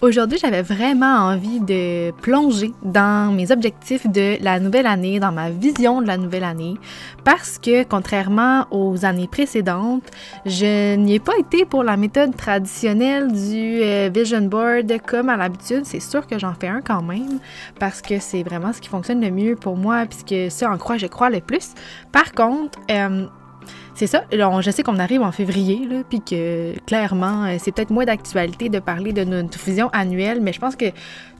Aujourd'hui, j'avais vraiment envie de plonger dans mes objectifs de la nouvelle année, dans ma vision de la nouvelle année, parce que contrairement aux années précédentes, je n'y ai pas été pour la méthode traditionnelle du euh, vision board comme à l'habitude. C'est sûr que j'en fais un quand même, parce que c'est vraiment ce qui fonctionne le mieux pour moi, puisque ça en croit, je crois le plus. Par contre, euh, c'est ça. je sais qu'on arrive en février, puis que clairement, euh, c'est peut-être moins d'actualité de parler de notre fusion annuelle, mais je pense que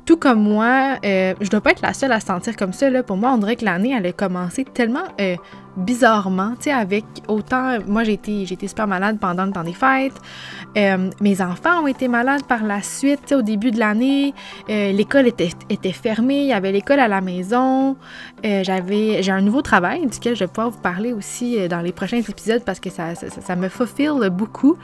tout comme moi, euh, je dois pas être la seule à se sentir comme ça. Pour moi, on dirait que l'année, elle a commencé tellement euh, bizarrement, tu sais, avec autant. Moi, j'ai été, j'ai été super malade pendant le temps des fêtes. Euh, mes enfants ont été malades par la suite, tu sais, au début de l'année. Euh, l'école était, était fermée, il y avait l'école à la maison. Euh, j'avais, j'ai un nouveau travail duquel je vais pouvoir vous parler aussi dans les prochains épisodes parce que ça, ça, ça me fulfill beaucoup.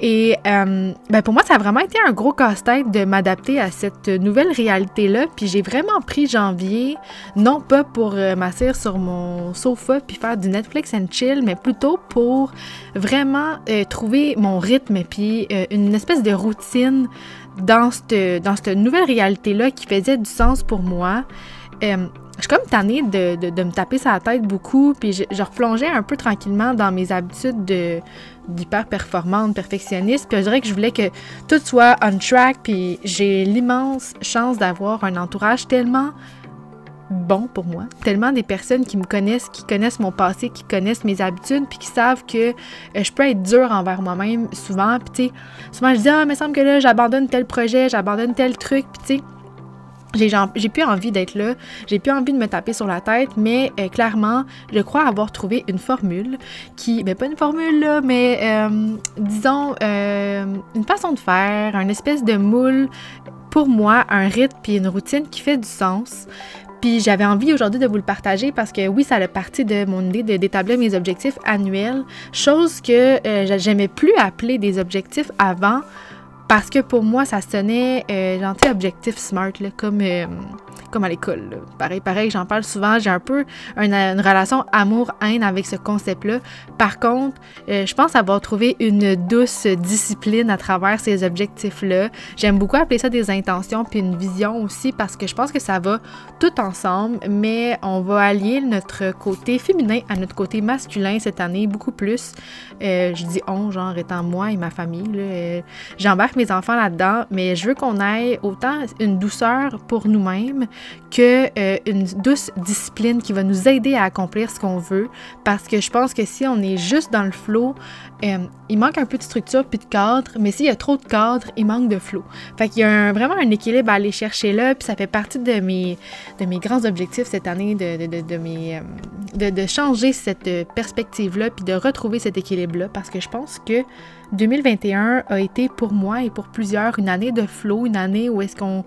Et ben pour moi, ça a vraiment été un gros casse-tête de m'adapter à cette nouvelle réalité-là. Puis j'ai vraiment pris janvier, non pas pour m'asseoir sur mon sofa puis faire du Netflix and chill, mais plutôt pour vraiment euh, trouver mon rythme et puis euh, une espèce de routine dans cette, dans cette nouvelle réalité-là qui faisait du sens pour moi. Euh, je suis comme tannée de, de, me taper sa tête beaucoup, puis je, replongeais un peu tranquillement dans mes habitudes de d'hyper performante, perfectionniste, puis je dirais que je voulais que tout soit on track, puis j'ai l'immense chance d'avoir un entourage tellement bon pour moi. Tellement des personnes qui me connaissent, qui connaissent mon passé, qui connaissent mes habitudes, puis qui savent que euh, je peux être dure envers moi-même souvent. Puis tu sais, souvent je dis ah, mais semble que là j'abandonne tel projet, j'abandonne tel truc, puis tu sais. J'ai plus envie d'être là, j'ai plus envie de me taper sur la tête, mais euh, clairement, je crois avoir trouvé une formule qui, ben pas une formule là, mais euh, disons une façon de faire, un espèce de moule pour moi, un rythme puis une routine qui fait du sens. Puis j'avais envie aujourd'hui de vous le partager parce que oui, ça a partie de mon idée d'établir mes objectifs annuels, chose que euh, j'aimais plus appeler des objectifs avant parce que pour moi, ça sonnait euh, gentil objectif smart, là, comme, euh, comme à l'école. Pareil, pareil, j'en parle souvent. J'ai un peu une, relation amour-haine avec ce concept-là. Par contre, euh, je pense avoir trouvé une douce discipline à travers ces objectifs-là. J'aime beaucoup appeler ça des intentions puis une vision aussi parce que je pense que ça va tout ensemble, mais on va allier notre côté féminin à notre côté masculin cette année beaucoup plus. je dis on, genre étant moi et ma famille. J'embarque enfants là-dedans, mais je veux qu'on ait autant une douceur pour nous-mêmes que euh, une douce discipline qui va nous aider à accomplir ce qu'on veut. Parce que je pense que si on est juste dans le flow, euh, il manque un peu de structure puis de cadre, mais s'il y a trop de cadre, il manque de flow. Fait qu'il y a vraiment un équilibre à aller chercher là, puis ça fait partie de mes, de mes grands objectifs cette année, de, de, de, mes, euh, de, changer cette perspective-là, puis de retrouver cet équilibre-là, parce que je pense que 2021 a été pour moi et pour plusieurs une année de flow, une année où est-ce qu'on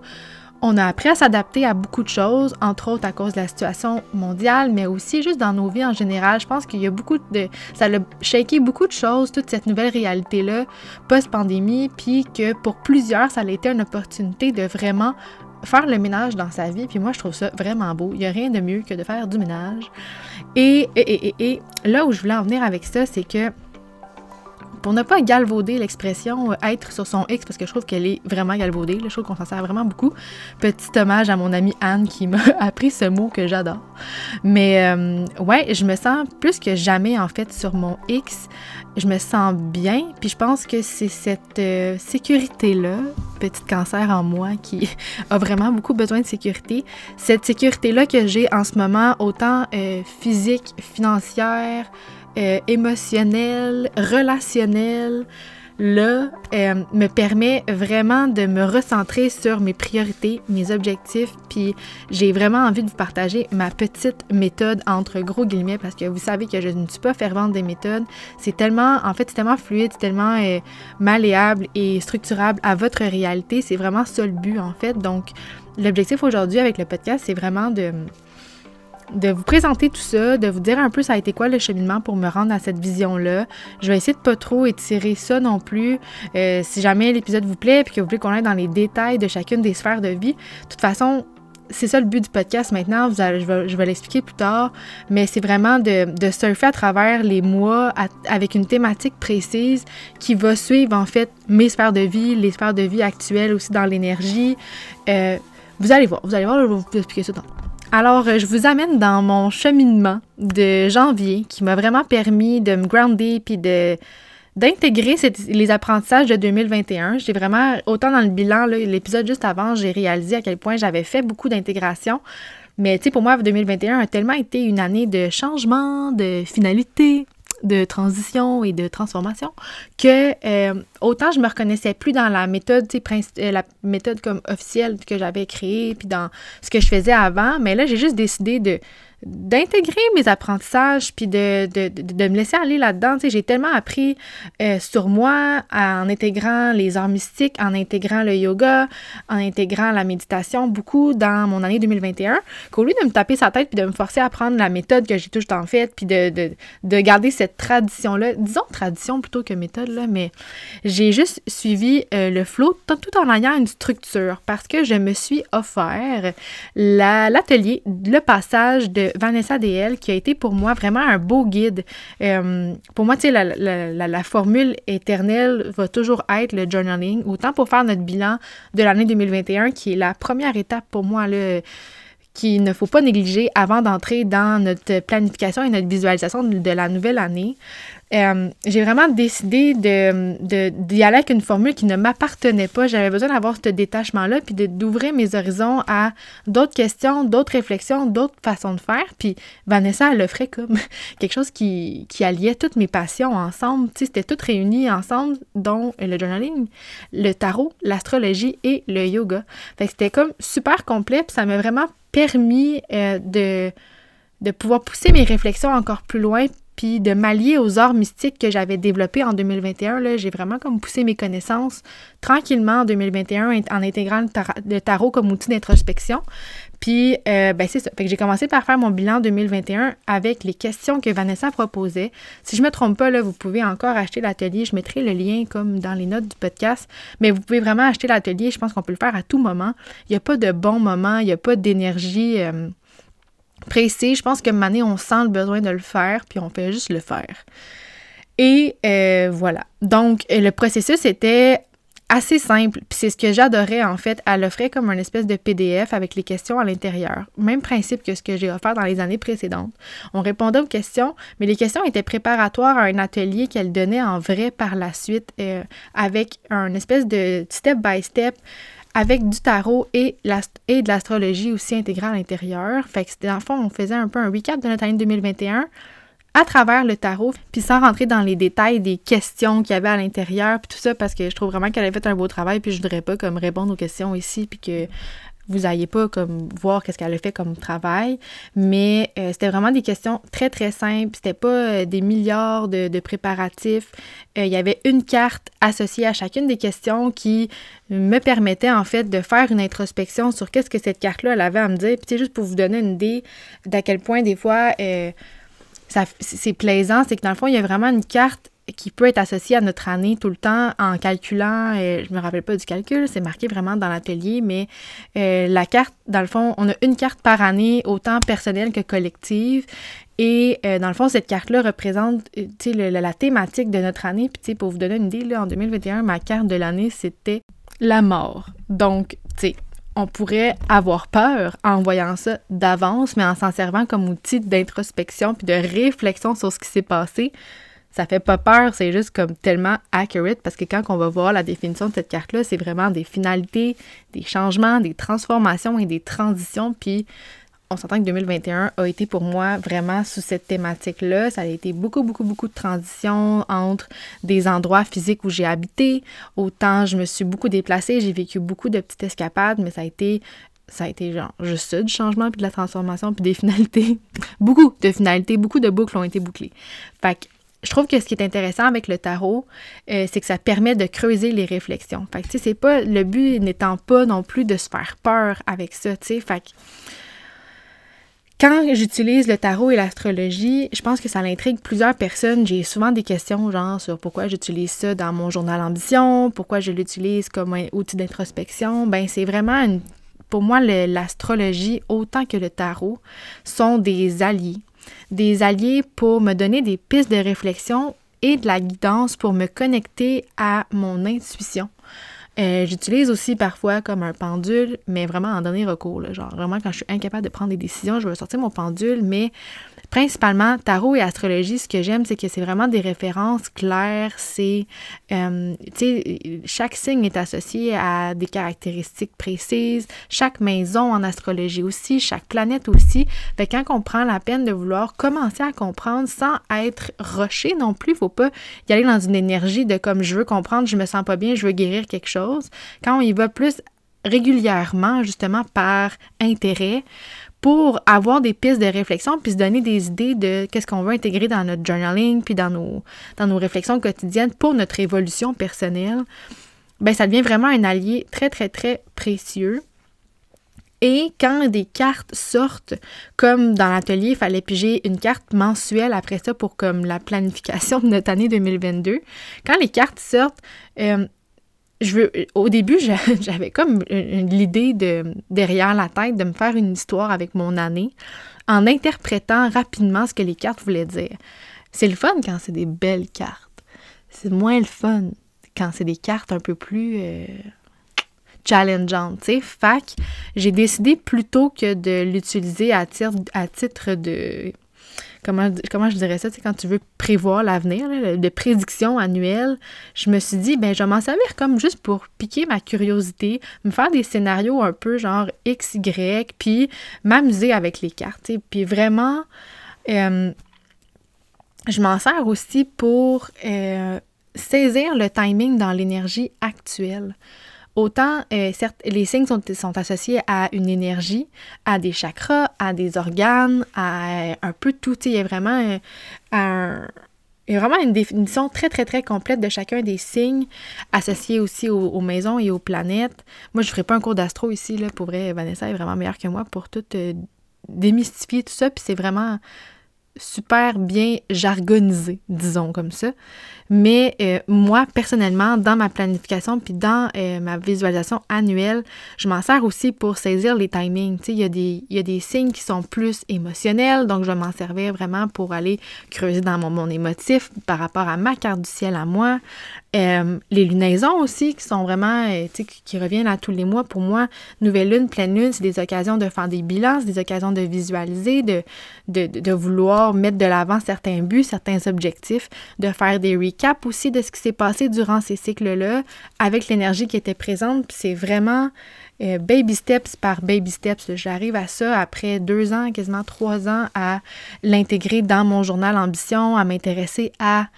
on a appris à s'adapter à beaucoup de choses, entre autres à cause de la situation mondiale, mais aussi juste dans nos vies en général. Je pense qu'il y a beaucoup de... Ça a shaké beaucoup de choses, toute cette nouvelle réalité-là, post-pandémie, puis que pour plusieurs, ça a été une opportunité de vraiment faire le ménage dans sa vie. Puis moi, je trouve ça vraiment beau. Il n'y a rien de mieux que de faire du ménage. Et, là où je voulais en venir avec ça, c'est que pour ne pas galvauder l'expression euh, être sur son X, parce que je trouve qu'elle est vraiment galvaudée, je trouve qu'on s'en sert vraiment beaucoup. Petit hommage à mon amie Anne qui m'a appris ce mot que j'adore. Mais euh, ouais, je me sens plus que jamais en fait sur mon X. Je me sens bien, puis je pense que c'est cette euh, sécurité-là, petit cancer en moi qui a vraiment beaucoup besoin de sécurité, cette sécurité-là que j'ai en ce moment, autant physique, financière, euh, émotionnel, relationnel, là, euh, me permet vraiment de me recentrer sur mes priorités, mes objectifs, puis j'ai vraiment envie de vous partager ma petite méthode entre gros guillemets parce que vous savez que je ne suis pas fervente des méthodes. C'est tellement, en fait, c'est tellement fluide, c'est tellement euh, malléable et structurable à votre réalité. C'est vraiment ça le but, en fait. Donc, l'objectif aujourd'hui avec le podcast, c'est vraiment de de vous présenter tout ça, de vous dire un peu ça a été quoi le cheminement pour me rendre à cette vision-là. Je vais essayer de pas trop étirer ça non plus. Euh, si jamais l'épisode vous plaît et que vous voulez qu'on aille dans les détails de chacune des sphères de vie, de toute façon, c'est ça le but du podcast maintenant, je vais, l'expliquer plus tard, mais c'est vraiment de, surfer à travers les mois avec une thématique précise qui va suivre en fait mes sphères de vie, les sphères de vie actuelles aussi dans l'énergie. Euh, vous allez voir, vous allez voir, je vais vous expliquer ça tantôt. Alors, euh, je vous amène dans mon cheminement de janvier qui m'a vraiment permis de me grounder puis de d'intégrer les apprentissages de 2021. J'ai vraiment, autant dans le bilan, l'épisode juste avant, j'ai réalisé à quel point j'avais fait beaucoup d'intégration. Mais tu sais, pour moi, 2021 a tellement été une année de changement, de finalité, de transition et de transformation que euh, autant je me reconnaissais plus dans la méthode, euh, la méthode comme officielle que j'avais créée, puis dans ce que je faisais avant, mais là, j'ai juste décidé de d'intégrer mes apprentissages puis de, de, de, me laisser aller là-dedans. j'ai tellement appris euh, sur moi en intégrant les arts mystiques, en intégrant le yoga, en intégrant la méditation, beaucoup dans mon année 2021, qu'au lieu de me taper sa tête puis de me forcer à prendre la méthode que j'ai toujours en fait, puis de, de, garder cette tradition-là, disons tradition plutôt que méthode, là, mais j'ai juste suivi euh, le flow tout en ayant une structure parce que je me suis offert l'atelier, le passage de Vanessa DL qui a été pour moi vraiment un beau guide. Euh, pour moi, tu sais, la, formule éternelle va toujours être le journaling, autant pour faire notre bilan de l'année 2021, qui est la première étape pour moi, qu'il ne faut pas négliger avant d'entrer dans notre planification et notre visualisation de la nouvelle année. Euh, j'ai vraiment décidé de, d'y aller avec une formule qui ne m'appartenait pas. J'avais besoin d'avoir ce détachement-là, puis d'ouvrir mes horizons à d'autres questions, d'autres réflexions, d'autres façons de faire. Puis Vanessa, elle l'offrait comme quelque chose qui, qui alliait toutes mes passions ensemble. Tu sais, c'était tout réuni ensemble, dont le journaling, le tarot, l'astrologie et le yoga. C'était comme super complet, puis ça m'a vraiment permis euh, de, de pouvoir pousser mes réflexions encore plus loin, puis de m'allier aux arts mystiques que j'avais développés en 2021. J'ai vraiment comme poussé mes connaissances tranquillement en 2021 en intégrant le, tarot comme outil d'introspection. Puis, euh, ben c'est ça. Fait que j'ai commencé par faire mon bilan 2021 avec les questions que Vanessa proposait. Si je me trompe pas, vous pouvez encore acheter l'atelier. Je mettrai le lien comme dans les notes du podcast. Mais vous pouvez vraiment acheter l'atelier. Je pense qu'on peut le faire à tout moment. Il n'y a pas de bon moment. Il n'y a pas d'énergie. Euh, précis. Je pense que année, on sent le besoin de le faire, puis on fait juste le faire. Et euh, voilà. Donc, euh, le processus était assez simple. Puis c'est ce que j'adorais en fait. Elle offrait comme un espèce de PDF avec les questions à l'intérieur. Même principe que ce que j'ai offert dans les années précédentes. On répondait aux questions, mais les questions étaient préparatoires à un atelier qu'elle donnait en vrai par la suite euh, avec un espèce de step by step avec du tarot et, de l'astrologie aussi intégrée à l'intérieur. Fait que dans le fond, on faisait un peu un recap de notre année 2021 à travers le tarot, puis sans rentrer dans les détails des questions qu'il y avait à l'intérieur, puis tout ça, parce que je trouve vraiment qu'elle avait fait un beau travail, puis je voudrais pas comme répondre aux questions ici, puis que vous n'ayez pas comme voir qu'est-ce qu'elle a fait comme travail, mais euh, c'était vraiment des questions très très simples. C'était pas euh, des milliards de, préparatifs. Euh, il y avait une carte associée à chacune des questions qui me permettait en fait de faire une introspection sur qu'est-ce que cette carte-là avait à me dire. Puis c'est juste pour vous donner une idée d'à quel point des fois c'est plaisant, c'est que dans le fond il y a vraiment une carte qui peut être associé à notre année tout le temps en calculant, euh, je me rappelle pas du calcul, c'est marqué vraiment dans l'atelier, mais euh, la carte, dans le fond, on a une carte par année, autant personnelle que collective. Et euh, dans le fond, cette carte-là représente le, la thématique de notre année. Puis pour vous donner une idée, là, en 2021, ma carte de l'année, c'était la mort. Donc, tu on pourrait avoir peur en voyant ça d'avance, mais en s'en servant comme outil d'introspection puis de réflexion sur ce qui s'est passé ça fait pas peur, c'est juste comme tellement accurate parce que quand on va voir la définition de cette carte-là, c'est vraiment des finalités, des changements, des transformations et des transitions. Puis on s'entend que 2021 a été pour moi vraiment sous cette thématique-là. Ça a été beaucoup, beaucoup, beaucoup de transitions entre des endroits physiques où j'ai habité. Autant je me suis beaucoup déplacée, j'ai vécu beaucoup de petites escapades, mais ça a été ça a été genre juste ça, du changement, puis de la transformation, puis des finalités. beaucoup de finalités, beaucoup de boucles ont été bouclées. Fait que je trouve que ce qui est intéressant avec le tarot, euh, c'est que ça permet de creuser les réflexions. Fait que, c'est pas, le but n'étant pas non plus de se faire peur avec ça, tu. Fait que, quand j'utilise le tarot et l'astrologie, je pense que ça l'intrigue plusieurs personnes. J'ai souvent des questions genre sur pourquoi j'utilise ça dans mon journal ambition, pourquoi je l'utilise comme un outil d'introspection. Ben c'est vraiment pour moi, l'astrologie, autant que le tarot, sont des alliés. Des alliés pour me donner des pistes de réflexion et de la guidance pour me connecter à mon intuition. Euh, j'utilise aussi parfois comme un pendule, mais vraiment en dernier recours. genre, vraiment, quand je suis incapable de prendre des décisions, je vais sortir mon pendule, mais principalement, tarot et astrologie, ce que j'aime, c'est que c'est vraiment des références claires. C'est, euh, tu sais, chaque signe est associé à des caractéristiques précises. Chaque maison en astrologie aussi, chaque planète aussi. Fait quand on prend la peine de vouloir commencer à comprendre sans être rushé non plus, faut pas y aller dans une énergie de comme je veux comprendre, je me sens pas bien, je veux guérir quelque chose. Quand on y va plus régulièrement, justement par intérêt, pour avoir des pistes de réflexion puis se donner des idées de qu'est-ce qu'on veut intégrer dans notre journaling puis dans nos, réflexions quotidiennes pour notre évolution personnelle, ben ça devient vraiment un allié très, très, très précieux. Et quand des cartes sortent, comme dans l'atelier, il fallait piger une carte mensuelle après ça pour comme la planification de notre année 2022. Quand les cartes sortent, euh, je veux, au début, j'avais comme l'idée de derrière la tête de me faire une histoire avec mon année en interprétant rapidement ce que les cartes voulaient dire. C'est le fun quand c'est des belles cartes. C'est moins le fun quand c'est des cartes un peu plus euh, challengeantes, tu sais. Fac, j'ai décidé plutôt que de l'utiliser à, à titre de comment, je dirais ça, quand tu veux prévoir l'avenir, de prédiction annuelle, je me suis dit, ben, je vais m'en servir comme juste pour piquer ma curiosité, me faire des scénarios un peu genre X, Y, puis m'amuser avec les cartes. Puis vraiment, euh, je m'en sers aussi pour euh, saisir le timing dans l'énergie actuelle. Autant, euh, les signes sont, associés à une énergie, à des chakras, à des organes, à un peu tout. Il y a vraiment une définition très, très, très complète de chacun des signes, associés aussi aux, maisons et aux planètes. Moi, je ne ferai pas un cours d'astro ici, là. Pour vrai, Vanessa est vraiment meilleure que moi pour tout euh, démystifier tout ça. Puis c'est vraiment super bien jargonisé, disons comme ça. Mais euh, moi, personnellement, dans ma planification puis dans euh, ma visualisation annuelle, je m'en sers aussi pour saisir les timings. Il y, a des, y a signes qui sont plus émotionnels, donc je m'en servir vraiment pour aller creuser dans mon, mon émotif par rapport à ma carte du ciel à moi. Euh, les lunaisons aussi, qui sont vraiment, qui, qui reviennent à tous les mois. Pour moi, nouvelle lune, pleine lune, c'est des occasions de faire des bilans, des occasions de visualiser, de, de, de vouloir mettre de l'avant certains buts, certains objectifs, de faire des cap aussi de ce qui s'est passé durant ces cycles-là avec l'énergie qui était présente. Puis c'est vraiment euh, baby steps par baby steps. J'arrive à ça après deux ans, quasiment trois ans, à l'intégrer dans mon journal Ambition, à m'intéresser à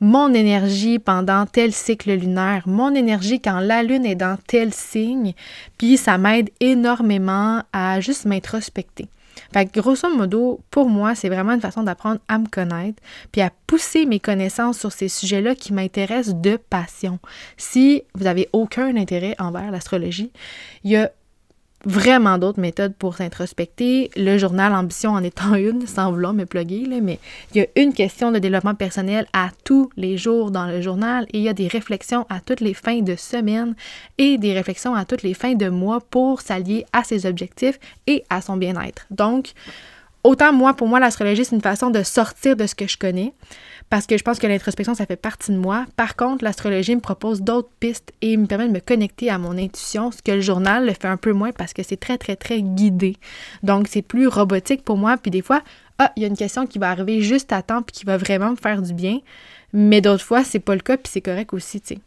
mon énergie pendant tel cycle lunaire, mon énergie quand la lune est dans tel signe, puis ça m'aide énormément à juste m'introspecter. Fait que grosso modo, pour moi, c'est vraiment une façon d'apprendre à me connaître, puis à pousser mes connaissances sur ces sujets-là qui m'intéressent de passion. Si vous n'avez aucun intérêt envers l'astrologie, il y a vraiment d'autres méthodes pour s'introspecter. Le journal Ambition en étant une, sans vouloir me plugger, mais il y a une question de développement personnel à tous les jours dans le journal et il y a des réflexions à toutes les fins de semaine et des réflexions à toutes les fins de mois pour s'allier à ses objectifs et à son bien-être. Donc, autant moi, pour moi, l'astrologie, c'est une façon de sortir de ce que je connais parce que je pense que l'introspection, ça fait partie de moi. Par contre, l'astrologie me propose d'autres pistes et me permet de me connecter à mon intuition, ce que le journal le fait un peu moins parce que c'est très, très, très guidé. Donc, c'est plus robotique pour moi. Puis des fois, ah, il y a une question qui va arriver juste à temps puis qui va vraiment me faire du bien. Mais d'autres fois, c'est pas le cas puis c'est correct aussi, tu sais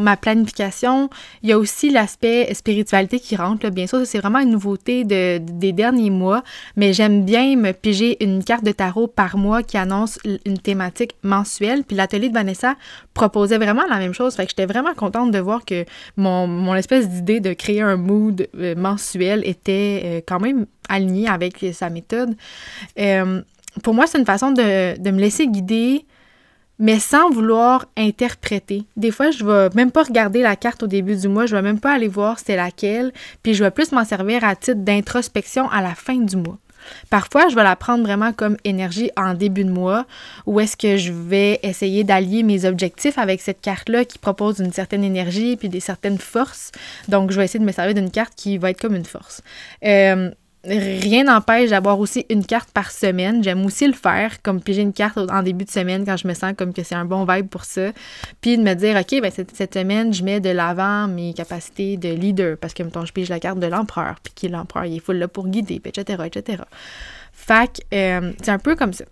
ma planification, il y a aussi l'aspect spiritualité qui rentre. Bien sûr, c'est vraiment une nouveauté de, des derniers mois, mais j'aime bien me piger une carte de tarot par mois qui annonce une thématique mensuelle. Puis l'atelier de Vanessa proposait vraiment la même chose. Fait que j'étais vraiment contente de voir que mon, espèce d'idée de créer un mood euh, mensuel était euh, quand même alignée avec sa méthode. Euh, pour moi, c'est une façon de me laisser guider mais sans vouloir interpréter. Des fois, je vais même pas regarder la carte au début du mois, je vais même pas aller voir c'est laquelle, puis je vais plus m'en servir à titre d'introspection à la fin du mois. Parfois, je vais la prendre vraiment comme énergie en début de mois, ou est-ce que je vais essayer d'allier mes objectifs avec cette carte-là qui propose une certaine énergie puis des certaines forces. Donc, je vais essayer de me servir d'une carte qui va être comme une force. Euh, rien n'empêche d'avoir aussi une carte par semaine. J'aime aussi le faire, comme piger une carte en début de semaine quand je me sens comme que c'est un bon vibe pour ça. Puis de me dire, OK, ben cette, semaine, je mets de l'avant mes capacités de leader parce que, mettons, je pige la carte de l'empereur, puis qui l'empereur, il est full là pour guider, etc., etc. Fait que euh, c'est un peu comme ça.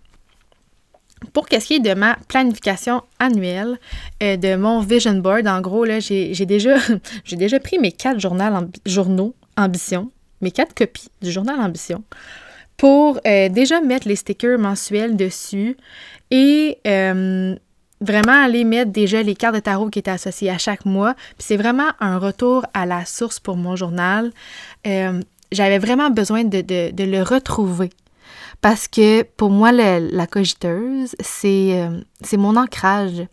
Pour qu'est-ce qui est de ma planification annuelle, euh, de mon vision board, en gros, là, j'ai déjà, déjà pris mes quatre journaux, journaux ambition mes quatre copies du journal Ambition pour euh, déjà mettre les stickers mensuels dessus et euh, vraiment aller mettre déjà les cartes de tarot qui étaient associées à chaque mois. Puis c'est vraiment un retour à la source pour mon journal. Euh, j'avais vraiment besoin de, le retrouver. Parce que pour moi, la cogiteuse, c'est mon ancrage.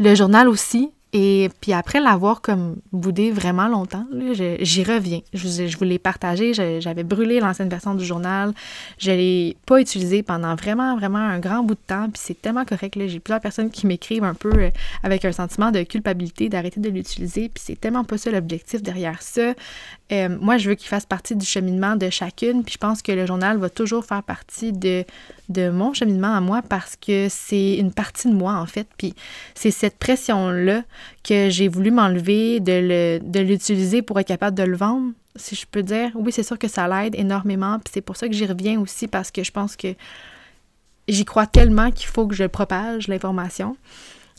Le journal aussi, et puis après l'avoir comme boudé vraiment longtemps, j'y reviens. Je, vous l'ai partagé, j'avais brûlé l'ancienne version du journal. Je l'ai pas utilisé pendant vraiment, vraiment un grand bout de temps. Puis c'est tellement correct. J'ai plusieurs personnes qui m'écrivent un peu euh, avec un sentiment de culpabilité d'arrêter de l'utiliser. Puis c'est tellement pas ça l'objectif derrière ça. Euh, moi, je veux qu'il fasse partie du cheminement de chacune. Puis je pense que le journal va toujours faire partie de, de mon cheminement à moi parce que c'est une partie de moi, en fait. Puis c'est cette pression-là que j'ai voulu m'enlever de l'utiliser pour être capable de le vendre, si je peux dire. Oui, c'est sûr que ça l'aide énormément, puis c'est pour ça que j'y reviens aussi, parce que je pense que j'y crois tellement qu'il faut que je propage l'information.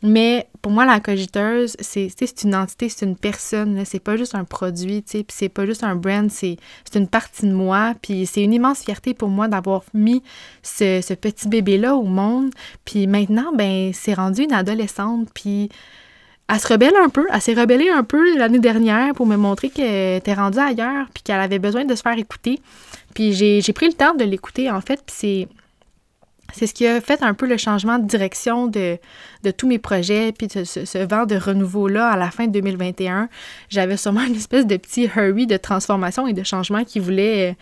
Mais pour moi, la cogiteuse, c'est une entité, c'est une personne, c'est pas juste un produit, puis c'est pas juste un brand, c'est une partie de moi, puis c'est une immense fierté pour moi d'avoir mis ce, petit bébé-là au monde, puis maintenant, ben c'est rendu une adolescente, puis elle se rebelle un peu. Elle s'est rebellée un peu l'année dernière pour me montrer qu'elle était rendue ailleurs puis qu'elle avait besoin de se faire écouter. Puis j'ai pris le temps de l'écouter, en fait, puis c'est c'est ce qui a fait un peu le changement de direction de, tous mes projets, puis de ce, vent de renouveau-là à la fin de 2021. J'avais sûrement une espèce de petit hurry de transformation et de changement qui voulait,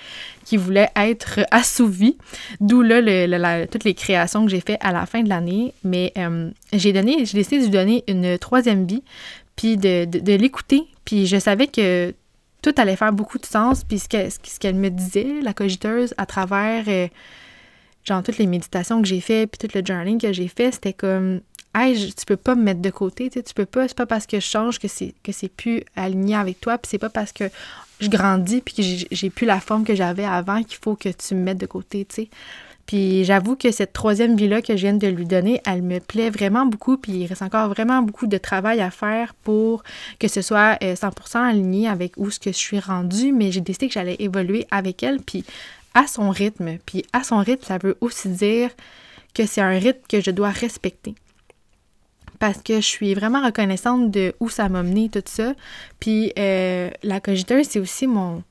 qui voulait être assouvi, d'où là toutes les créations que j'ai faites à la fin de l'année. Mais euh, j'ai donné, j'ai décidé de lui donner une troisième vie, puis de, l'écouter. Puis je savais que tout allait faire beaucoup de sens, puis ce qu'elle me disait, la cogiteuse, à travers... Euh, genre toutes les méditations que j'ai fait puis tout le journaling que j'ai fait, c'était comme hey, tu peux pas me mettre de côté, tu peux pas, c'est pas parce que je change que c'est que c'est plus aligné avec toi, puis c'est pas parce que je grandis puis que j'ai plus la forme que j'avais avant qu'il faut que tu me mettes de côté, tu sais. Puis j'avoue que cette troisième vie-là que je viens de lui donner, elle me plaît vraiment beaucoup, puis il reste encore vraiment beaucoup de travail à faire pour que ce soit 100% euh, aligné avec où ce que je suis rendue, mais j'ai décidé que j'allais évoluer avec elle, puis à son rythme. Puis à son rythme, ça veut aussi dire que c'est un rythme que je dois respecter. Parce que je suis vraiment reconnaissante de où ça m'a mené, tout ça. Puis euh, la cogiteuse, c'est aussi mon,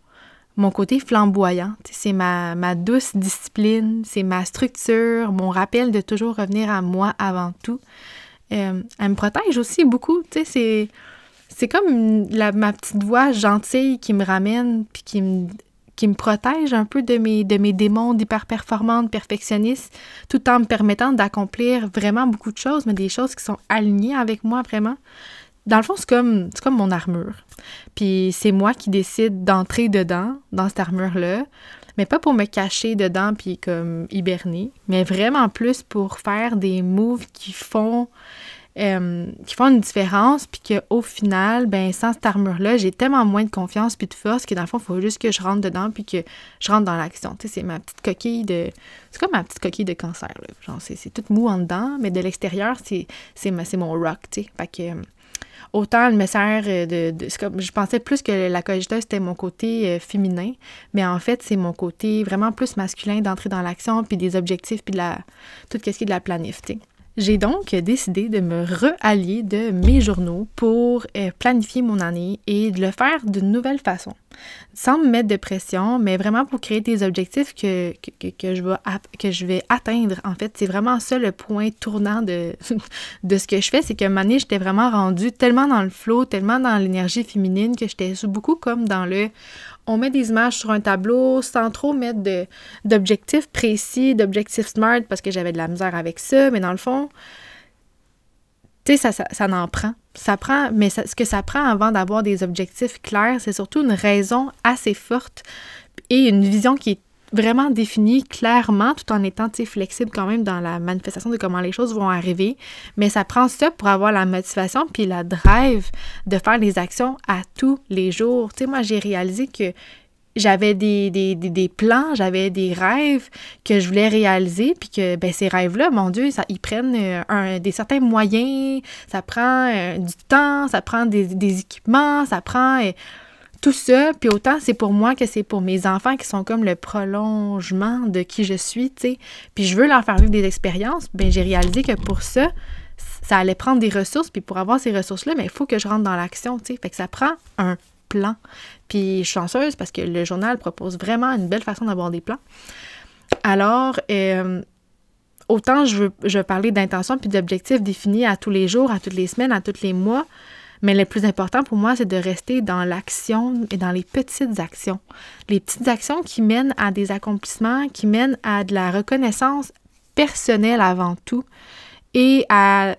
mon côté flamboyant. C'est ma, douce discipline, c'est ma structure, mon rappel de toujours revenir à moi avant tout. Euh, elle me protège aussi beaucoup. C'est, c'est comme la, ma petite voix gentille qui me ramène puis qui me qui me protège un peu de mes, de mes démons d'hyperperformante, perfectionniste, tout en me permettant d'accomplir vraiment beaucoup de choses, mais des choses qui sont alignées avec moi vraiment. Dans le fond, c'est comme, comme mon armure. Puis c'est moi qui décide d'entrer dedans, dans cette armure-là, mais pas pour me cacher dedans puis comme hiberner, mais vraiment plus pour faire des moves qui font euh, qui font une différence, puis qu'au final, ben sans cette armure-là, j'ai tellement moins de confiance puis de force que dans le fond, il faut juste que je rentre dedans puis que je rentre dans l'action. Tu sais, c'est ma petite coquille de... C'est comme ma petite coquille de cancer, là. Genre, c'est tout mou en dedans, mais de l'extérieur, c'est mon rock, tu sais. Que... Euh, autant elle me sert de, de comme, je pensais plus que la cogiteuse c'était mon côté euh, féminin, mais en fait c'est mon côté vraiment plus masculin d'entrer dans l'action puis des objectifs puis de la tout ce qui est de la planif, j'ai donc décidé de me reallier de mes journaux pour euh, planifier mon année et de le faire d'une nouvelle façon. Sans me mettre de pression, mais vraiment pour créer des objectifs que, je, vais, atteindre. En fait, c'est vraiment ça le point tournant de, ce que je fais, c'est que un j'étais vraiment rendue tellement dans le flow, tellement dans l'énergie féminine que j'étais beaucoup comme dans le on met des images sur un tableau sans trop mettre d'objectifs précis, d'objectifs smart parce que j'avais de la misère avec ça, mais dans le fond, tu sais, ça, ça, en prend. Mais ce que ça prend avant d'avoir des objectifs clairs, c'est surtout une raison assez forte et une vision qui est vraiment définie clairement tout en étant flexible quand même dans la manifestation de comment les choses vont arriver. Mais ça prend ça pour avoir la motivation puis la drive de faire les actions à tous les jours. Moi, j'ai réalisé que j'avais des, des, des, plans, j'avais des rêves que je voulais réaliser, puis que ben, ces rêves-là, mon Dieu, ça, ils prennent euh, des certains moyens, ça prend euh, du temps, ça prend des, des équipements, ça prend euh, tout ça, puis autant c'est pour moi que c'est pour mes enfants qui sont comme le prolongement de qui je suis, tu sais. Puis je veux leur faire vivre des expériences, ben j'ai réalisé que pour ça, ça allait prendre des ressources, puis pour avoir ces ressources-là, mais ben, il faut que je rentre dans l'action, tu sais. Fait que ça prend un plan. Puis je suis chanceuse parce que le journal propose vraiment une belle façon d'avoir des plans. Alors, euh, autant je veux, je veux parler d'intention puis d'objectifs définis à tous les jours, à toutes les semaines, à tous les mois, mais le plus important pour moi, c'est de rester dans l'action et dans les petites actions. Les petites actions qui mènent à des accomplissements, qui mènent à de la reconnaissance personnelle avant tout et à,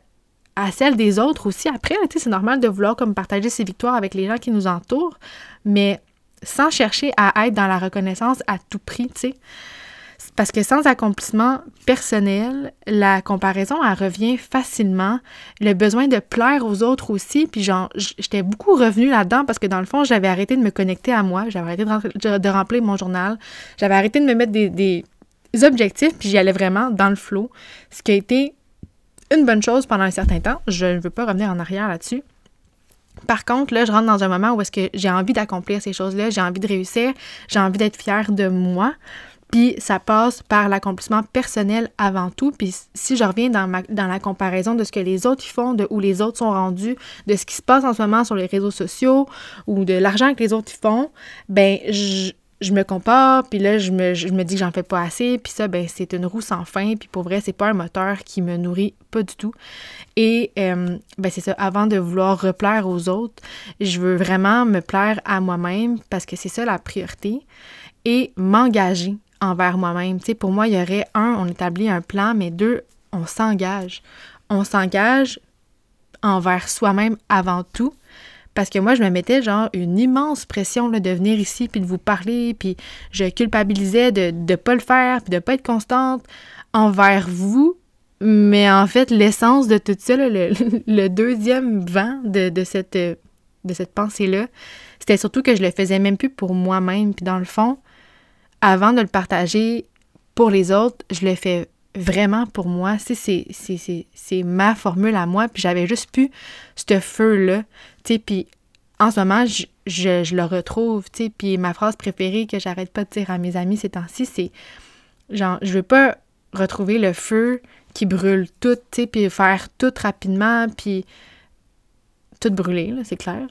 à celle des autres aussi. Après, c'est normal de vouloir comme partager ses victoires avec les gens qui nous entourent, mais sans chercher à être dans la reconnaissance à tout prix, tu sais. Parce que sans accomplissement personnel, la comparaison, elle revient facilement. Le besoin de plaire aux autres aussi. Puis j'étais beaucoup revenue là-dedans parce que dans le fond, j'avais arrêté de me connecter à moi. J'avais arrêté de, remplir mon journal. J'avais arrêté de me mettre des, des objectifs. Puis j'y allais vraiment dans le flot. Ce qui a été une bonne chose pendant un certain temps. Je ne veux pas revenir en arrière là-dessus. Par contre, là, je rentre dans un moment où est-ce que j'ai envie d'accomplir ces choses-là, j'ai envie de réussir, j'ai envie d'être fière de moi. Puis ça passe par l'accomplissement personnel avant tout. Puis si je reviens dans, ma, dans la comparaison de ce que les autres font, de où les autres sont rendus, de ce qui se passe en ce moment sur les réseaux sociaux ou de l'argent que les autres font, ben je, je me compare, puis là, je me, je me dis que j'en fais pas assez, puis ça, ben, c'est une roue sans fin, puis pour vrai, c'est pas un moteur qui me nourrit pas du tout. Et, euh, ben, c'est ça, avant de vouloir replaire aux autres, je veux vraiment me plaire à moi-même, parce que c'est ça la priorité, et m'engager envers moi-même. Tu sais, pour moi, il y aurait un, on établit un plan, mais deux, on s'engage. On s'engage envers soi-même avant tout. Parce que moi, je me mettais genre une immense pression de venir ici puis de vous parler, puis je culpabilisais de ne pas le faire, puis de pas être constante envers vous. Mais en fait, l'essence de tout ça, le, deuxième vent de, cette, de cette pensée-là, c'était surtout que je le faisais même plus pour moi-même. Puis dans le fond, avant de le partager pour les autres, je le fais vraiment pour moi. C'est ma formule à moi. Puis j'avais juste pu ce feu-là. Puis en ce moment, je, je, le retrouve. Puis ma phrase préférée que j'arrête pas de dire à mes amis ces temps-ci, c'est genre, je veux pas retrouver le feu qui brûle tout, tu sais, puis faire tout rapidement, puis tout brûler, c'est clair.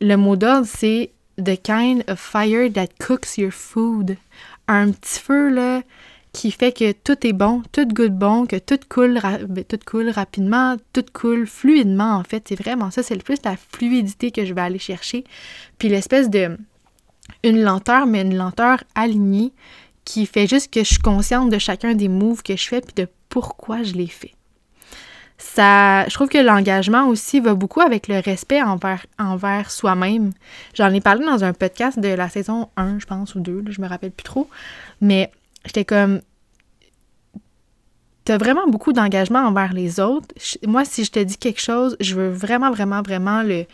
Le mot d'ordre, c'est the kind of fire that cooks your food. Un petit feu, là, qui fait que tout est bon, tout goûte bon, que tout coule, ben, tout coule rapidement, tout coule fluidement, en fait. C'est vraiment ça, c'est le plus la fluidité que je vais aller chercher. Puis l'espèce de... une lenteur, mais une lenteur alignée qui fait juste que je suis consciente de chacun des moves que je fais puis de pourquoi je les fais ça, je trouve que l'engagement aussi va beaucoup avec le respect envers, envers soi-même. J'en ai parlé dans un podcast de la saison 1, je pense, ou 2, je me rappelle plus trop. Mais j'étais comme, t'as vraiment beaucoup d'engagement envers les autres. Moi, si je te dis quelque chose, je veux vraiment, vraiment, vraiment le,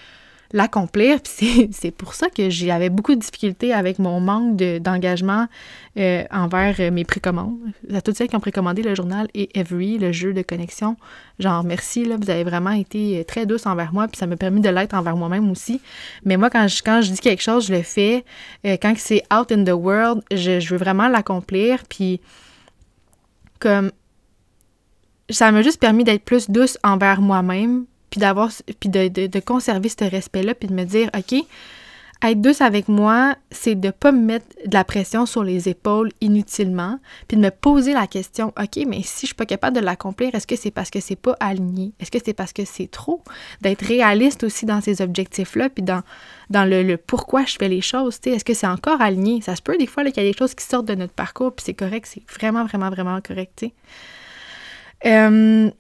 l'accomplir. Puis c'est pour ça que j'avais beaucoup de difficultés avec mon manque d'engagement euh, envers euh, mes précommandes. À toutes celles qui ont précommandé le journal et Every, le jeu de connexion, genre merci, là, vous avez vraiment été euh, très douce envers moi, puis ça m'a permis de l'être envers moi-même aussi. Mais moi, quand je, quand je dis quelque chose, je le fais. quand c'est out in the world, je, je veux vraiment l'accomplir. Puis comme ça m'a juste permis d'être plus douce envers moi-même, puis d'avoir puis de, de, conserver ce respect-là, puis de me dire, OK, Être douce avec moi, c'est de pas me mettre de la pression sur les épaules inutilement, puis de me poser la question, OK, mais si je suis pas capable de l'accomplir, est-ce que c'est parce que c'est pas aligné? Est-ce que c'est parce que c'est trop? D'être réaliste aussi dans ces objectifs-là, puis dans, dans le, pourquoi je fais les choses, est-ce que c'est encore aligné? Ça se peut des fois qu'il y a des choses qui sortent de notre parcours, puis c'est correct, c'est vraiment, vraiment, vraiment correct, euh,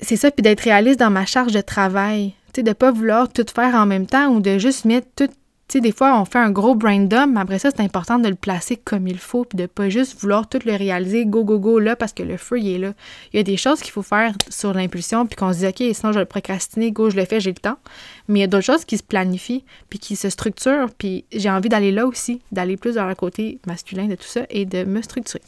c'est ça, puis d'être réaliste dans ma charge de travail de ne pas vouloir tout faire en même temps ou de juste mettre tout. Tu sais, des fois, on fait un gros brain dump, mais après ça, c'est important de le placer comme il faut, puis de pas juste vouloir tout le réaliser go, go, go là, parce que le feu, est là. Il y a des choses qu'il faut faire sur l'impulsion, puis qu'on se dit, OK, sinon je vais le procrastiner, go, je le fais, j'ai le temps. Mais il y a d'autres choses qui se planifient, puis qui se structurent, puis j'ai envie d'aller là aussi, d'aller plus vers le côté masculin de tout ça et de me structurer.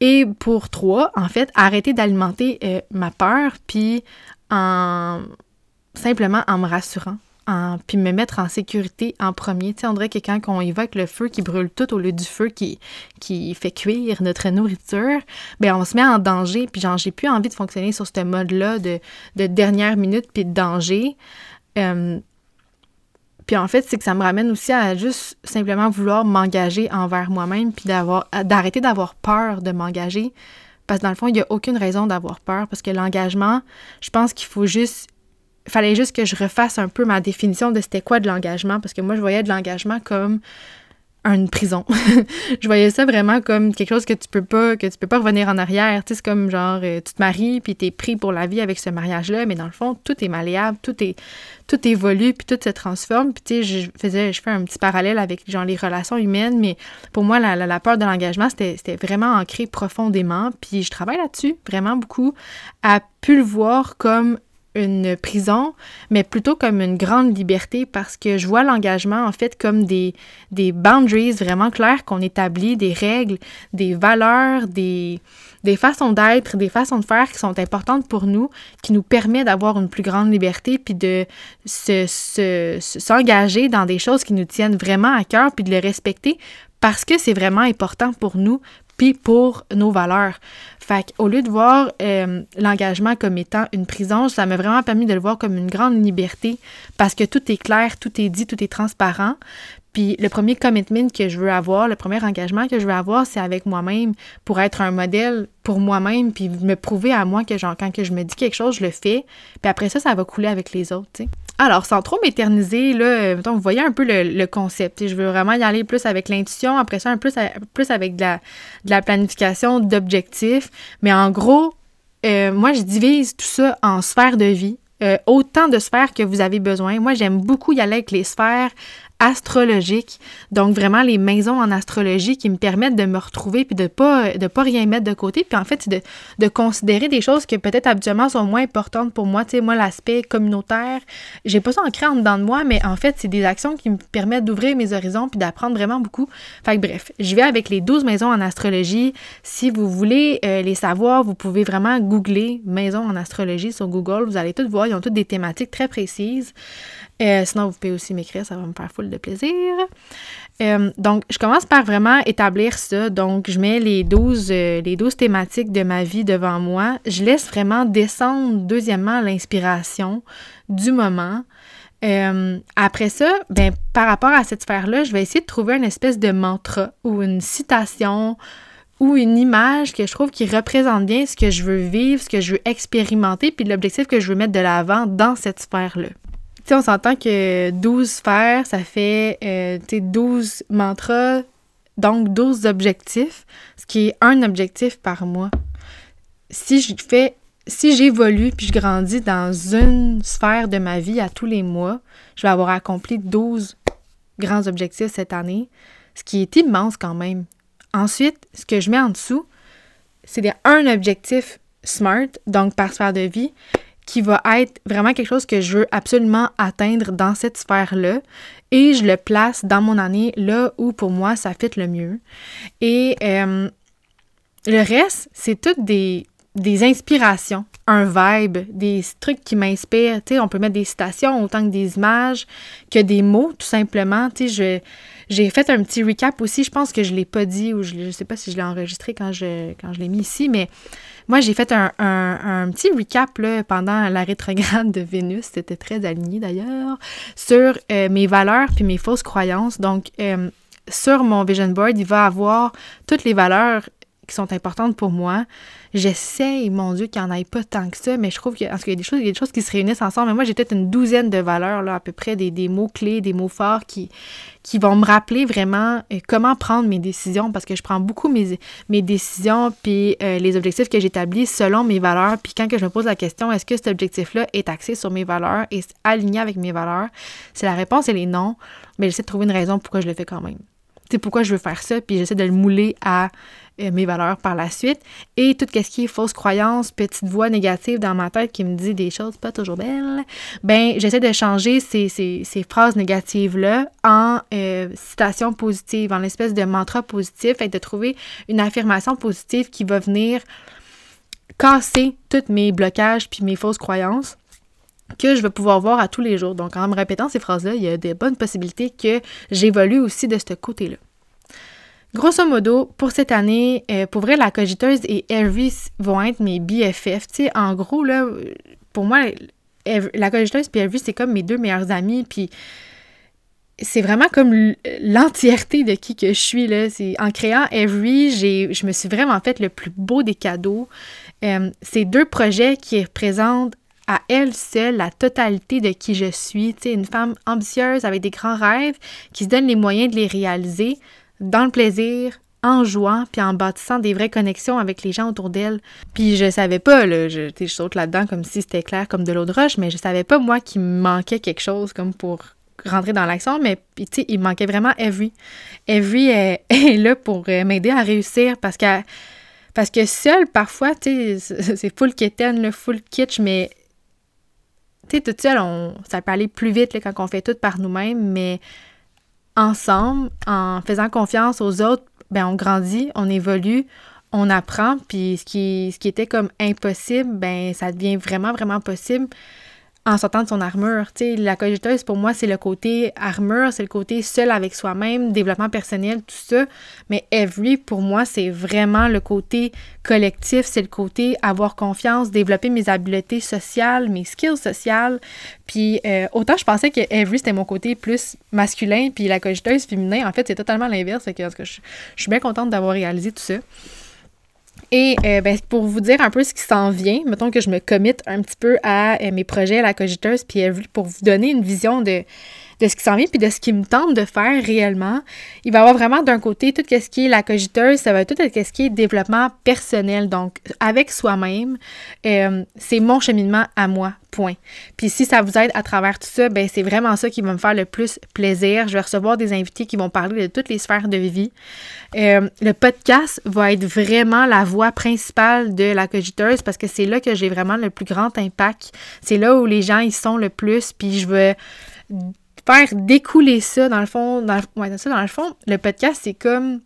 Et pour trois, en fait, arrêter d'alimenter euh, ma peur, puis en simplement en me rassurant, en, puis me mettre en sécurité en premier. Tu sais, on dirait que quand on évoque le feu qui brûle tout au lieu du feu qui, qui fait cuire notre nourriture, ben on se met en danger, puis genre, j'ai plus envie de fonctionner sur ce mode-là de, de dernière minute, puis de danger. Euh, puis en fait, c'est que ça me ramène aussi à juste simplement vouloir m'engager envers moi-même, puis d'avoir d'arrêter d'avoir peur de m'engager. Parce que dans le fond, il n'y a aucune raison d'avoir peur parce que l'engagement, je pense qu'il faut juste. Fallait juste que je refasse un peu ma définition de c'était quoi de l'engagement parce que moi, je voyais de l'engagement comme une prison. je voyais ça vraiment comme quelque chose que tu peux pas que tu peux pas revenir en arrière. C'est comme genre euh, tu te maries puis tu es pris pour la vie avec ce mariage-là, mais dans le fond, tout est malléable, tout est tout évolue puis tout se transforme. Puis tu sais, je faisais je fais un petit parallèle avec genre les relations humaines, mais pour moi la, la, peur de l'engagement, c'était vraiment ancré profondément, puis je travaille là-dessus vraiment beaucoup à pu le voir comme une prison, mais plutôt comme une grande liberté parce que je vois l'engagement en fait comme des, des boundaries vraiment claires qu'on établit, des règles, des valeurs, des, des façons d'être, des façons de faire qui sont importantes pour nous, qui nous permet d'avoir une plus grande liberté puis de s'engager se, dans des choses qui nous tiennent vraiment à cœur puis de les respecter parce que c'est vraiment important pour nous puis pour nos valeurs. Fait au lieu de voir euh, l'engagement comme étant une prison, ça m'a vraiment permis de le voir comme une grande liberté parce que tout est clair, tout est dit, tout est transparent. Puis le premier commitment que je veux avoir, le premier engagement que je veux avoir, c'est avec moi-même pour être un modèle pour moi-même, puis me prouver à moi que genre, quand que je me dis quelque chose, je le fais. Puis après ça, ça va couler avec les autres, tu sais. Alors, sans trop m'éterniser, là, vous voyez un peu le, concept. Je veux vraiment y aller plus avec l'intuition, après ça, un plus, plus avec de la, planification d'objectifs. Mais en gros, euh, moi, je divise tout ça en sphères de vie. Euh, autant de sphères que vous avez besoin. Moi, j'aime beaucoup y aller avec les sphères astrologique. Donc, vraiment, les maisons en astrologie qui me permettent de me retrouver puis de pas, de pas rien mettre de côté. Puis en fait, de, de, considérer des choses que peut-être habituellement sont moins importantes pour moi. Tu sais, moi, l'aspect communautaire, j'ai pas ça ancré en dedans de moi, mais en fait, c'est des actions qui me permettent d'ouvrir mes horizons puis d'apprendre vraiment beaucoup. Fait que bref, je vais avec les 12 maisons en astrologie. Si vous voulez euh, les savoir, vous pouvez vraiment googler maisons en astrologie sur Google. Vous allez toutes voir, ils ont toutes des thématiques très précises. Euh, sinon, vous pouvez aussi m'écrire, ça va me faire full de plaisir. Euh, donc, je commence par vraiment établir ça. Donc, je mets les 12, euh, les 12 thématiques de ma vie devant moi. Je laisse vraiment descendre, deuxièmement, l'inspiration du moment. après ça, ben, par rapport à cette sphère-là, je vais essayer de trouver une espèce de mantra ou une citation ou une image que je trouve qui représente bien ce que je veux vivre, ce que je veux expérimenter, puis l'objectif que je veux mettre de l'avant dans cette sphère-là on s'entend que 12 sphères, ça fait euh, 12 mantras, donc 12 objectifs, ce qui est un objectif par mois. Si je fais si j'évolue puis je grandis dans une sphère de ma vie à tous les mois, je vais avoir accompli 12 grands objectifs cette année, ce qui est immense quand même. Ensuite, ce que je mets en dessous, c'est un objectif SMART, donc par sphère de vie, qui va être vraiment quelque chose que je veux absolument atteindre dans cette sphère-là. Et je le place dans mon année là où pour moi ça fit le mieux. Et euh, le reste, c'est toutes des, des inspirations un vibe, des trucs qui m'inspirent. On peut mettre des citations autant que des images, que des mots, tout simplement. Tu j'ai fait un petit recap aussi. Je pense que je ne l'ai pas dit ou je ne sais pas si je l'ai enregistré quand je, quand je l'ai mis ici, mais moi, j'ai fait un, petit recap là, pendant la rétrograde de Vénus. C'était très aligné d'ailleurs, sur euh, mes valeurs puis mes fausses croyances. Donc, euh, sur mon vision board, il va avoir toutes les valeurs qui sont importantes pour moi. J'essaie, mon Dieu, qu'il n'y en ait pas tant que ça, mais je trouve qu'il y, a des choses, il y a des choses qui se réunissent ensemble. Mais moi, j'ai peut-être une douzaine de valeurs, là, à peu près, des, des mots-clés, des mots forts qui, qui vont me rappeler vraiment euh, comment prendre mes décisions, parce que je prends beaucoup mes, mes décisions puis euh, les objectifs que j'établis selon mes valeurs. Puis quand que je me pose la question, est-ce que cet objectif-là est axé sur mes valeurs et aligné avec mes valeurs? Si la réponse, elle est non, mais j'essaie de trouver une raison pourquoi je le fais quand même. C'est pourquoi je veux faire ça, puis j'essaie de le mouler à mes valeurs par la suite. Et tout ce qui est fausse croyance, petite voix négative dans ma tête qui me dit des choses pas toujours belles, ben j'essaie de changer ces, ces, ces phrases négatives-là en euh, citations positives, en espèce de mantra positif, et de trouver une affirmation positive qui va venir casser tous mes blocages puis mes fausses croyances que je vais pouvoir voir à tous les jours. Donc, en me répétant ces phrases-là, il y a des bonnes possibilités que j'évolue aussi de ce côté-là. Grosso modo, pour cette année, euh, pour vrai, la cogiteuse et Harry vont être mes BFF. En gros, pour moi, la cogiteuse et Harry, c'est comme mes deux meilleurs amis. Puis c'est vraiment comme l'entièreté de qui que je suis. Là. En créant Every, je me suis vraiment fait le plus beau des cadeaux. Euh, c'est deux projets qui représentent à elle seule la totalité de qui je suis. Une femme ambitieuse avec des grands rêves qui se donne les moyens de les réaliser dans le plaisir, en jouant, puis en bâtissant des vraies connexions avec les gens autour d'elle. Puis je savais pas, là, je, saute là-dedans comme si c'était clair comme de l'eau de roche, mais je savais pas, moi, qu'il me manquait quelque chose comme pour rentrer dans l'action, mais tu sais, il manquait vraiment Every. Every est, là pour euh, m'aider à réussir parce que parce que seul, parfois, tu sais, c'est full kitten, le full kitsch, mais tu sais, tout seul, on, ça peut aller plus vite quand on fait tout par nous-mêmes, mais ensemble, en faisant confiance aux autres, ben on grandit, on évolue, on apprend, puis ce qui, était comme impossible, ben ça devient vraiment, vraiment possible en sortant de son armure. La cogiteuse, pour moi, c'est le côté armure, c'est le côté seul avec soi-même, développement personnel, tout ça. Mais Every, pour moi, c'est vraiment le côté collectif, c'est le côté avoir confiance, développer mes habiletés sociales, mes skills sociales. Puis euh, autant je pensais que Every, c'était mon côté plus masculin, puis la cogiteuse féminin, en fait, c'est totalement l'inverse. Je suis bien contente d'avoir réalisé tout ça. Et euh, ben, pour vous dire un peu ce qui s'en vient, mettons que je me commit un petit peu à euh, mes projets à la cogiteuse, puis pour vous donner une vision de de ce qui s'en vient puis de ce qui me tente de faire réellement. Il va y avoir vraiment d'un côté tout ce qui est la cogiteuse, ça va être tout ce qui est développement personnel, donc avec soi-même. Euh, c'est mon cheminement à moi, point. Puis si ça vous aide à travers tout ça, ben c'est vraiment ça qui va me faire le plus plaisir. Je vais recevoir des invités qui vont parler de toutes les sphères de vie. Euh, le podcast va être vraiment la voix principale de la cogiteuse parce que c'est là que j'ai vraiment le plus grand impact. C'est là où les gens y sont le plus, puis je veux faire découler ça dans le fond. Dans le, ça, dans le fond, le podcast, c'est comme.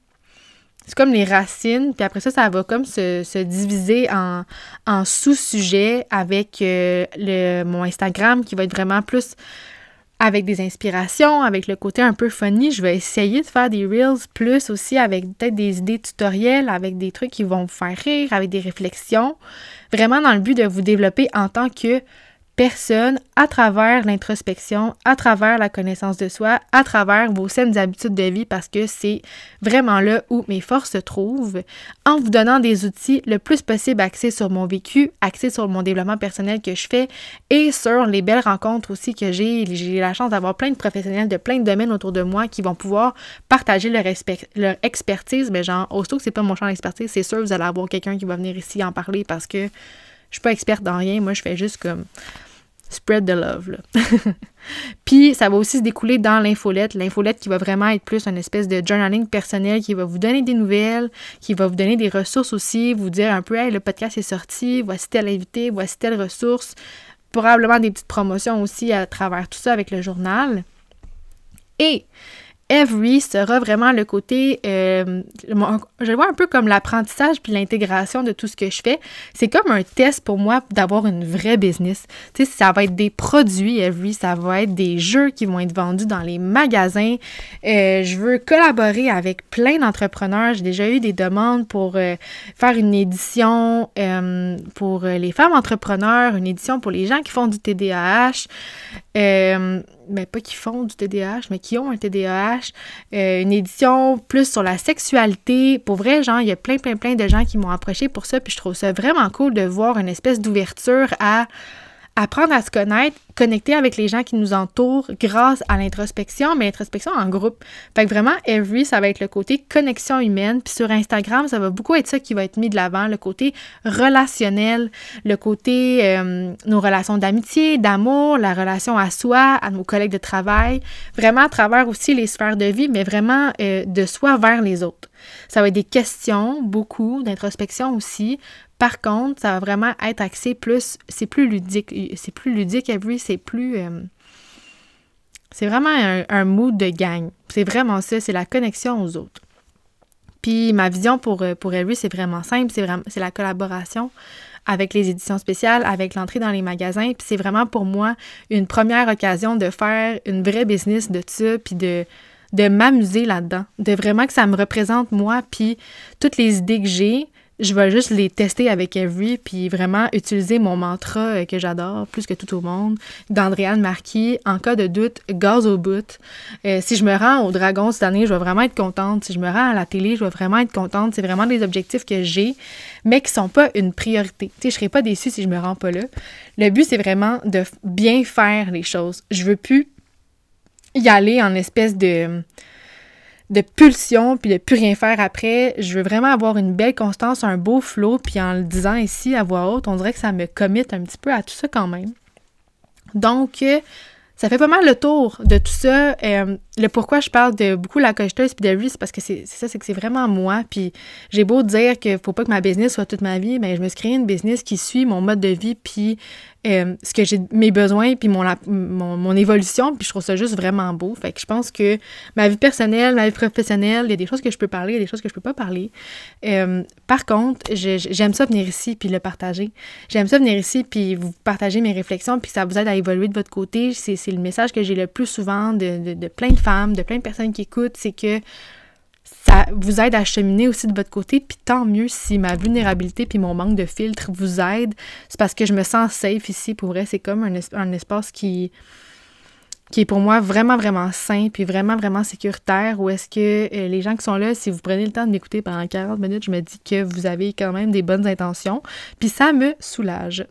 C'est comme les racines, puis après ça, ça va comme se, diviser en, en sous-sujets avec euh, le, mon Instagram qui va être vraiment plus avec des inspirations, avec le côté un peu funny. Je vais essayer de faire des reels plus aussi avec peut-être des idées tutoriels, avec des trucs qui vont vous faire rire, avec des réflexions. Vraiment dans le but de vous développer en tant que personne à travers l'introspection, à travers la connaissance de soi, à travers vos saines habitudes de vie parce que c'est vraiment là où mes forces se trouvent, en vous donnant des outils le plus possible axés sur mon vécu, axés sur mon développement personnel que je fais et sur les belles rencontres aussi que j'ai. J'ai la chance d'avoir plein de professionnels de plein de domaines autour de moi qui vont pouvoir partager leur, expertise, mais genre, aussitôt que c'est pas mon champ d'expertise, c'est sûr vous allez avoir quelqu'un qui va venir ici en parler parce que je suis pas experte dans rien, moi je fais juste comme spread the love. Puis ça va aussi se découler dans l'infolette. L'infolette qui va vraiment être plus une espèce de journaling personnel qui va vous donner des nouvelles, qui va vous donner des ressources aussi, vous dire un peu hey, le podcast est sorti, voici tel invité, voici telle ressource. Probablement des petites promotions aussi à travers tout ça avec le journal. Et Every sera vraiment le côté, euh, je le vois un peu comme l'apprentissage puis l'intégration de tout ce que je fais. C'est comme un test pour moi d'avoir une vraie business. Tu sais, ça va être des produits Every, ça va être des jeux qui vont être vendus dans les magasins. Euh, je veux collaborer avec plein d'entrepreneurs. J'ai déjà eu des demandes pour euh, faire une édition pour les femmes entrepreneurs, une édition pour les gens qui font du TDAH mais pas qui font du TDAH, mais qui ont un TDAH, euh, une édition plus sur la sexualité. Pour vrai, genre, il y a plein, plein, plein de gens qui m'ont approché pour ça, puis je trouve ça vraiment cool de voir une espèce d'ouverture à apprendre à se connaître, connecter avec les gens qui nous entourent grâce à l'introspection, mais l'introspection en groupe. Fait que vraiment, Every, ça va être le côté connexion humaine. Puis sur Instagram, ça va beaucoup être ça qui va être mis de l'avant, le côté relationnel, le côté euh, nos relations d'amitié, d'amour, la relation à soi, à nos collègues de travail, vraiment à travers aussi les sphères de vie, mais vraiment euh, de soi vers les autres. Ça va être des questions, beaucoup, d'introspection aussi, par contre, ça va vraiment être axé plus, c'est plus ludique, c'est plus ludique, Every, c'est plus... Euh, c'est vraiment un, mood de gang. C'est vraiment ça, c'est la connexion aux autres. Puis ma vision pour, euh, pour Every, c'est vraiment simple, c'est la collaboration avec les éditions spéciales, avec l'entrée dans les magasins. Puis c'est vraiment pour moi une première occasion de faire une vraie business de ça, puis de, de m'amuser là-dedans, de vraiment que ça me représente moi, puis toutes les idées que j'ai, je vais juste les tester avec Every, puis vraiment utiliser mon mantra euh, que j'adore plus que tout au monde, d'Andréane Marquis. En cas de doute, gaz au bout. Euh, si je me rends au Dragon cette année, je vais vraiment être contente. Si je me rends à la télé, je vais vraiment être contente. C'est vraiment des objectifs que j'ai, mais qui sont pas une priorité. Tu sais, je serai pas déçue si je me rends pas là. Le but, c'est vraiment de bien faire les choses. Je veux plus y aller en espèce de de pulsion puis de plus rien faire après. Je veux vraiment avoir une belle constance, un beau flow, puis en le disant ici à voix haute, on dirait que ça me commit un petit peu à tout ça quand même. Donc, euh, ça fait pas mal le tour de tout ça. Euh, le pourquoi je parle de beaucoup la cocheteuse puis de lui, c'est parce que c'est ça, c'est que c'est vraiment moi. Puis j'ai beau dire qu'il faut pas que ma business soit toute ma vie, mais je me suis créé une business qui suit mon mode de vie puis euh, ce que j'ai mes besoins puis mon, mon, évolution puis je trouve ça juste vraiment beau. Fait que je pense que ma vie personnelle ma vie professionnelle il y a des choses que je peux parler il y a des choses que je peux pas parler. Euh, par contre j'aime ça venir ici puis le partager. J'aime ça venir ici puis vous partager mes réflexions puis ça vous aide à évoluer de votre côté. C'est le message que j'ai le plus souvent de, de plein de de plein de personnes qui écoutent c'est que ça vous aide à cheminer aussi de votre côté. Puis tant mieux si ma vulnérabilité puis mon manque de filtre vous aide. C'est parce que je me sens safe ici. Pour vrai, c'est comme un espace qui, qui est pour moi vraiment, vraiment sain, puis vraiment, vraiment sécuritaire, ou est-ce que euh, les gens qui sont là, si vous prenez le temps de m'écouter pendant 40 minutes, je me dis que vous avez quand même des bonnes intentions, puis ça me soulage.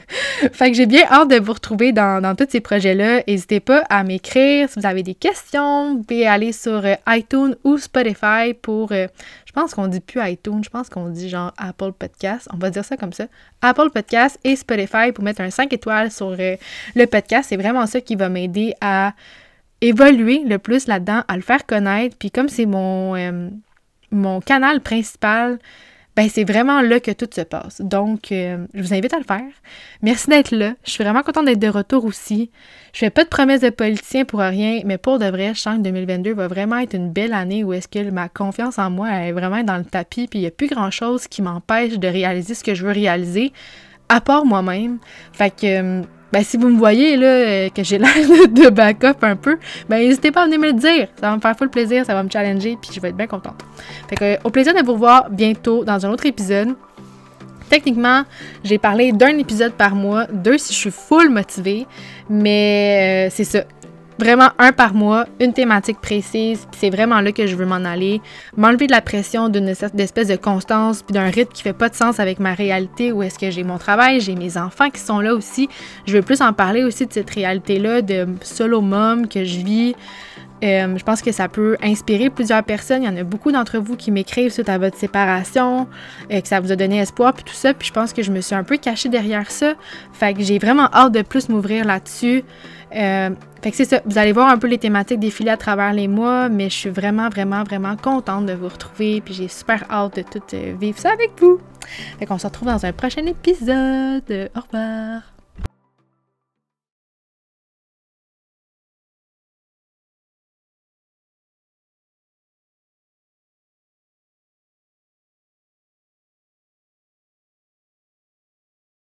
fait que j'ai bien hâte de vous retrouver dans, dans tous ces projets-là. N'hésitez pas à m'écrire si vous avez des questions. Vous pouvez aller sur euh, iTunes ou Spotify pour euh, pense qu'on dit plus iTunes, je pense qu'on dit genre Apple Podcast. On va dire ça comme ça. Apple Podcast et Spotify pour mettre un 5 étoiles sur euh, le podcast. C'est vraiment ça qui va m'aider à évoluer le plus là-dedans, à le faire connaître. Puis comme c'est mon, euh, mon canal principal, ben c'est vraiment là que tout se passe. Donc, euh, je vous invite à le faire. Merci d'être là. Je suis vraiment contente d'être de retour aussi. Je fais pas de promesses de politicien pour rien, mais pour de vrai, je sens que 2022 va vraiment être une belle année où est-ce que ma confiance en moi est vraiment dans le tapis, puis il n'y a plus grand-chose qui m'empêche de réaliser ce que je veux réaliser, à part moi-même. Fait que euh, ben, si vous me voyez là, euh, que j'ai l'air de backup un peu, ben n'hésitez pas à venir me le dire. Ça va me faire full plaisir, ça va me challenger, puis je vais être bien contente. Fait que, au plaisir de vous voir bientôt dans un autre épisode. Techniquement, j'ai parlé d'un épisode par mois, deux si je suis full motivée, mais euh, c'est ça vraiment un par mois, une thématique précise, c'est vraiment là que je veux m'en aller, m'enlever de la pression d'une espèce de constance, puis d'un rythme qui fait pas de sens avec ma réalité, où est-ce que j'ai mon travail, j'ai mes enfants qui sont là aussi. Je veux plus en parler aussi de cette réalité-là de solo mom que je vis. Euh, je pense que ça peut inspirer plusieurs personnes. Il y en a beaucoup d'entre vous qui m'écrivent suite à votre séparation, euh, que ça vous a donné espoir, puis tout ça. Puis je pense que je me suis un peu cachée derrière ça. Fait que j'ai vraiment hâte de plus m'ouvrir là-dessus. Euh, fait que c'est ça. Vous allez voir un peu les thématiques défiler à travers les mois, mais je suis vraiment, vraiment, vraiment contente de vous retrouver. Puis j'ai super hâte de tout vivre ça avec vous. Fait qu'on se retrouve dans un prochain épisode. Au revoir.